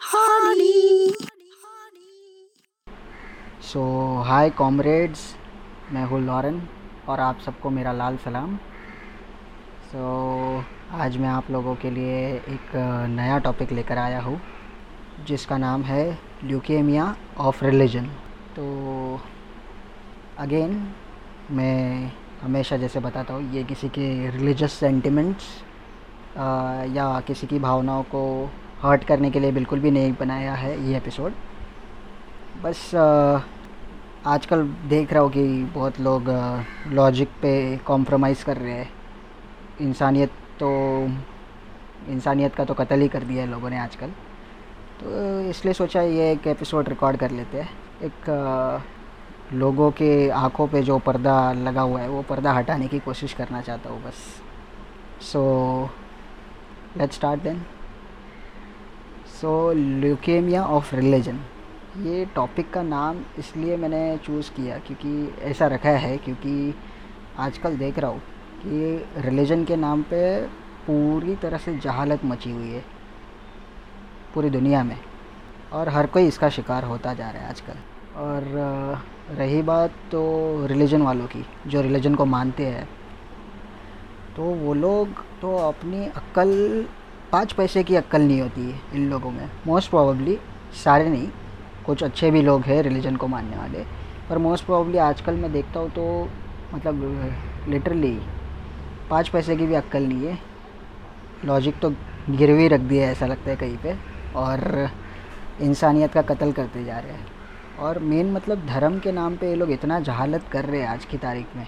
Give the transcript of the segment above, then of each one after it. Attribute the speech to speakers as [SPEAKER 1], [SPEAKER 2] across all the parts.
[SPEAKER 1] Hardy.
[SPEAKER 2] सो हाय comrades मैं हूँ Lauren और आप सबको मेरा लाल सलाम सो so, आज मैं आप लोगों के लिए एक नया टॉपिक लेकर आया हूँ जिसका नाम है ल्यूकेमिया ऑफ़ रिलीजन तो अगेन मैं हमेशा जैसे बताता हूँ ये किसी के रिलीजस सेंटिमेंट्स या किसी की भावनाओं को हर्ट करने के लिए बिल्कुल भी नहीं बनाया है ये एपिसोड। बस आजकल देख रहा हो कि बहुत लोग लॉजिक पे कॉम्प्रोमाइज़ कर रहे हैं। इंसानियत तो इंसानियत का तो कत्ल ही कर दिया है लोगों ने आजकल। तो इसलिए सोचा ये एक एपिसोड रिकॉर्ड कर लेते हैं। एक लोगों के आँखों पे जो पर्दा लगा हुआ है, वो पर्दा हटाने की कोशिश करना चाहता हूँ बस। So let's start then so leukemia of religion ये टॉपिक का नाम इसलिए मैंने चूज़ किया क्योंकि ऐसा रखा है क्योंकि आजकल देख रहा हूँ कि रिलीजन के नाम पे पूरी तरह से जहालत मची हुई है पूरी दुनिया में और हर कोई इसका शिकार होता जा रहा है आजकल। और रही बात तो रिलीजन वालों की, जो रिलीजन को मानते हैं। तो वो लोग तो अपनी अक्ल पाँच पैसे की अक्ल नहीं होती है इन लोगों में। मोस्ट प्रोबेबली सारे नहीं, कुछ अच्छे भी लोग हैं रिलीजन को मानने वाले, पर मोस्ट प्रोबेबली आजकल मैं देखता हूँ तो मतलब लिटरली पाँच पैसे की भी अक्ल नहीं है। लॉजिक तो गिरवी रख दिया है, ऐसा लगता है कहीं पे, और इंसानियत का कत्ल करते जा रहे हैं। और मेन मतलब धर्म के नाम पे ये लोग इतना जहालत कर रहे हैं आज की तारीख में।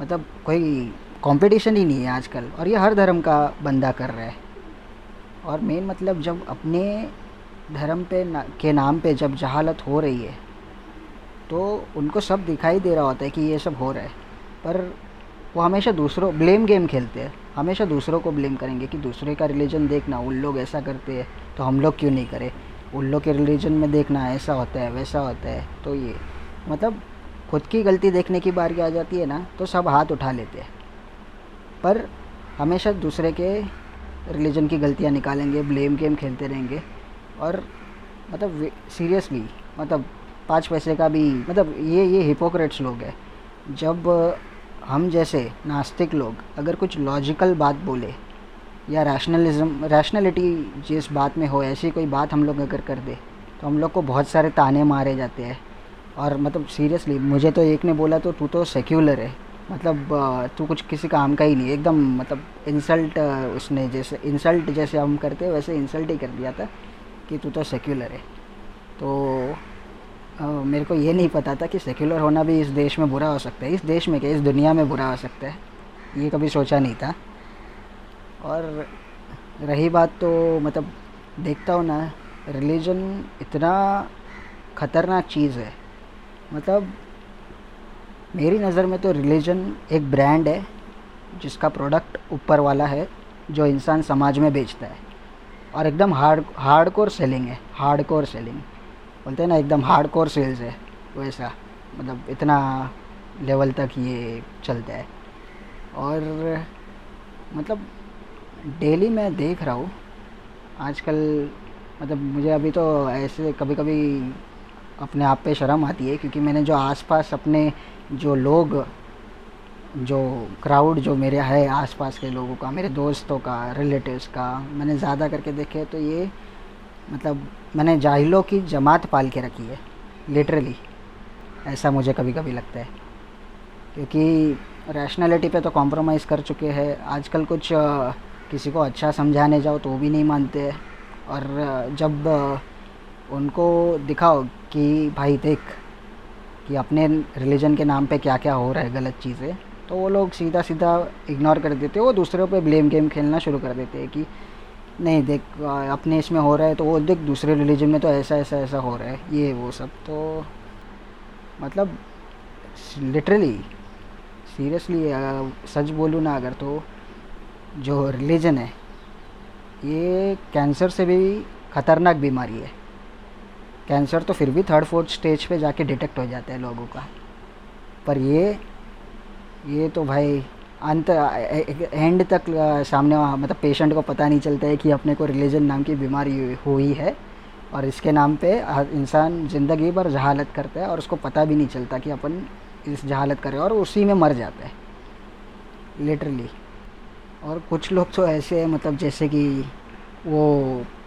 [SPEAKER 2] मतलब कोई कंपटीशन ही नहीं है आजकल और ये हर धर्म का बंदा कर रहा है। और मेन मतलब जब अपने धर्म पे ना, के नाम पे जब जहालत हो रही है तो उनको सब दिखाई दे रहा होता है कि ये सब हो रहा है। पर वो हमेशा दूसरों ब्लेम गेम खेलते हैं। हमेशा दूसरों को ब्लेम करेंगे कि दूसरे का रिलीजन देखना उन लोग ऐसा करते हैं तो हम लोग क्यों नहीं करें? उन लोग के रिलीजन में देखना ऐसा होता है वैसा होता है तो ये। मतलब खुद की गलती देखने की बारी आ जाती है ना तो सब हाथ उठा लेते हैं। पर हमेशा दूसरे के रिलीजन की गलतियाँ निकालेंगे ब्लेम गेम खेलते रहेंगे। और मतलब सीरियसली मतलब पाँच पैसे का भी मतलब ये ये हिपोक्रेट्स लोग हैं। जब हम जैसे नास्तिक लोग अगर कुछ लॉजिकल बात बोले या रैशनलिज्म रैशनलिटी जिस बात में हो, ऐसी कोई बात हम लोग अगर कर दे तो हम लोग को बहुत सारे ताने मारे जाते हैं। और मतलब सीरियसली मुझे तो एक ने बोला तो तू तो सेक्युलर है। मतलब तू कुछ किसी काम का ही नहीं एकदम मतलब इंसल्ट उसने जैसे इंसल्ट जैसे हम करते वैसे इंसल्ट ही कर दिया था कि तू तो सेक्युलर है। तो अ, मेरे को ये नहीं पता था कि सेक्युलर होना भी इस देश में बुरा हो सकता है। इस देश में क्या इस दुनिया में बुरा हो सकता है? ये कभी सोचा नहीं था। और रही बात तो मतलब देखता हूँ ना रिलीजन इतना ख़तरनाक चीज़ है। मतलब मेरी नज़र में तो रिलीजन एक ब्रांड है, जिसका प्रोडक्ट ऊपर वाला है, जो इंसान समाज में बेचता है। और एकदम हार्ड हार्ड कोर सेलिंग है हार्ड कोर सेलिंग। बोलते हैं ना, एकदम हार्ड कोर सेल्स है वैसा मतलब इतना लेवल तक ये चलता है। और मतलब डेली मैं देख रहा हूँ, आजकल मतलब मुझे अभी तो ऐसे कभी कभी अपने आप पे शर्म आती है, क्योंकि मैंने जो आसपास अपने जो लोग, जो क्राउड जो मेरे है, आसपास के लोगों का, मेरे दोस्तों का रिलेटिव्स का, मैंने ज़्यादा करके देखे तो ये मतलब मैंने जाहिलों की जमात पाल के रखी है लिटरली ऐसा मुझे कभी कभी लगता है। क्योंकि रैशनैलिटी पे तो कॉम्प्रोमाइज़ कर चुके हैं। आजकल कुछ किसी को अच्छा समझाने जाओ तो भी नहीं मानते और जब उनको दिखाओ कि भाई देख कि अपने रिलीजन के नाम पे क्या क्या हो रहा है, गलत चीज़ें तो वो लोग सीधा सीधा इग्नोर कर देते हैं। वो दूसरों पे ब्लेम गेम खेलना शुरू कर देते हैं कि, नहीं, देख, अपने इसमें हो रहा है तो वो देख, दूसरे रिलीजन में तो ऐसा ऐसा ऐसा हो रहा है, ये, वो सब। तो मतलब लिटरली सीरियसली सच बोलूँ ना अगर तो जो रिलीजन है, ये कैंसर से भी ख़तरनाक बीमारी है। कैंसर तो फिर भी थर्ड फोर्थ स्टेज पे जाके डिटेक्ट हो जाता है लोगों का। पर ये ये तो भाई, अंत एंड तक सामने मतलब पेशेंट को पता नहीं चलता है कि अपने को रिलीजन नाम की बीमारी हुई है और इसके नाम पे इंसान ज़िंदगी भर जहालत करता है और उसको पता भी नहीं चलता कि अपन इस जहालत करें और उसी में मर जाता है। लिटरली और कुछ लोग तो ऐसे हैं मतलब जैसे कि वो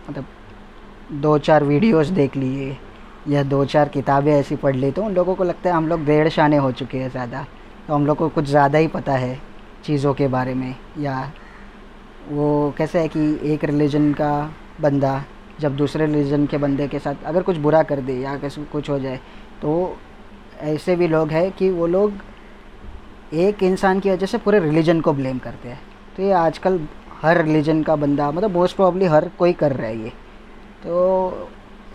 [SPEAKER 2] मतलब दो चार वीडियोस देख लिए, या दो चार किताबें ऐसी पढ़ ली तो उन लोगों को लगता है हम लोग डेढ़ शाने हो चुके हैं ज़्यादा। तो हम लोग को कुछ ज़्यादा ही पता है चीज़ों के बारे में, या वो कैसे है कि एक रिलीजन का बंदा जब दूसरे रिलीजन के बंदे के साथ अगर कुछ बुरा कर दे या कैसे कुछ हो जाए तो ऐसे भी लोग हैं कि वो लोग एक इंसान की वजह से पूरे रिलीजन को ब्लेम करते हैं। तो ये आजकल हर रिलीजन का बंदा मतलब मोस्ट प्रॉब्ली हर कोई कर रहा है ये। तो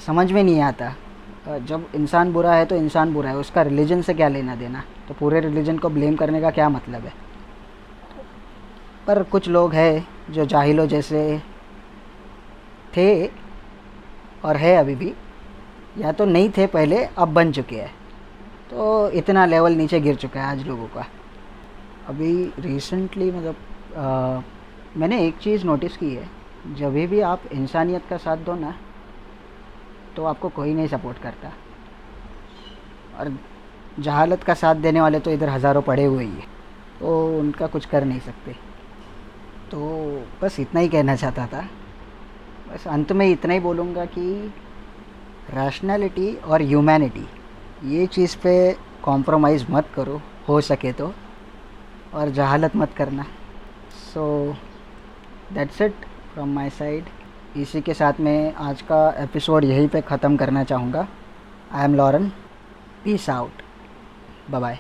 [SPEAKER 2] समझ में नहीं आता। जब इंसान बुरा है तो इंसान बुरा है उसका रिलीजन से क्या लेना देना? तो पूरे रिलीजन को ब्लेम करने का क्या मतलब है? पर कुछ लोग हैं जो जाहिलों जैसे थे और है अभी भी या तो नहीं थे पहले अब बन चुके हैं। तो इतना लेवल नीचे गिर चुका है आज लोगों का। अभी रिसेंटली मतलब अ, मैंने एक चीज़ नोटिस की है। जब भी आप इंसानियत का साथ दो ना तो आपको कोई नहीं सपोर्ट करता। और जहालत का साथ देने वाले तो इधर हज़ारों पड़े हुए ही हैं। तो उनका कुछ कर नहीं सकते। तो बस इतना ही कहना चाहता था। बस अंत में इतना ही बोलूँगा कि रैशनैलिटी और ह्यूमैनिटी ये चीज़ पे कॉम्प्रोमाइज़ मत करो, हो सके तो। और जहालत मत करना। So that's it from my side इसी के साथ मैं आज का एपिसोड यहीं पे ख़त्म करना चाहूँगा। I am Lauren peace out bye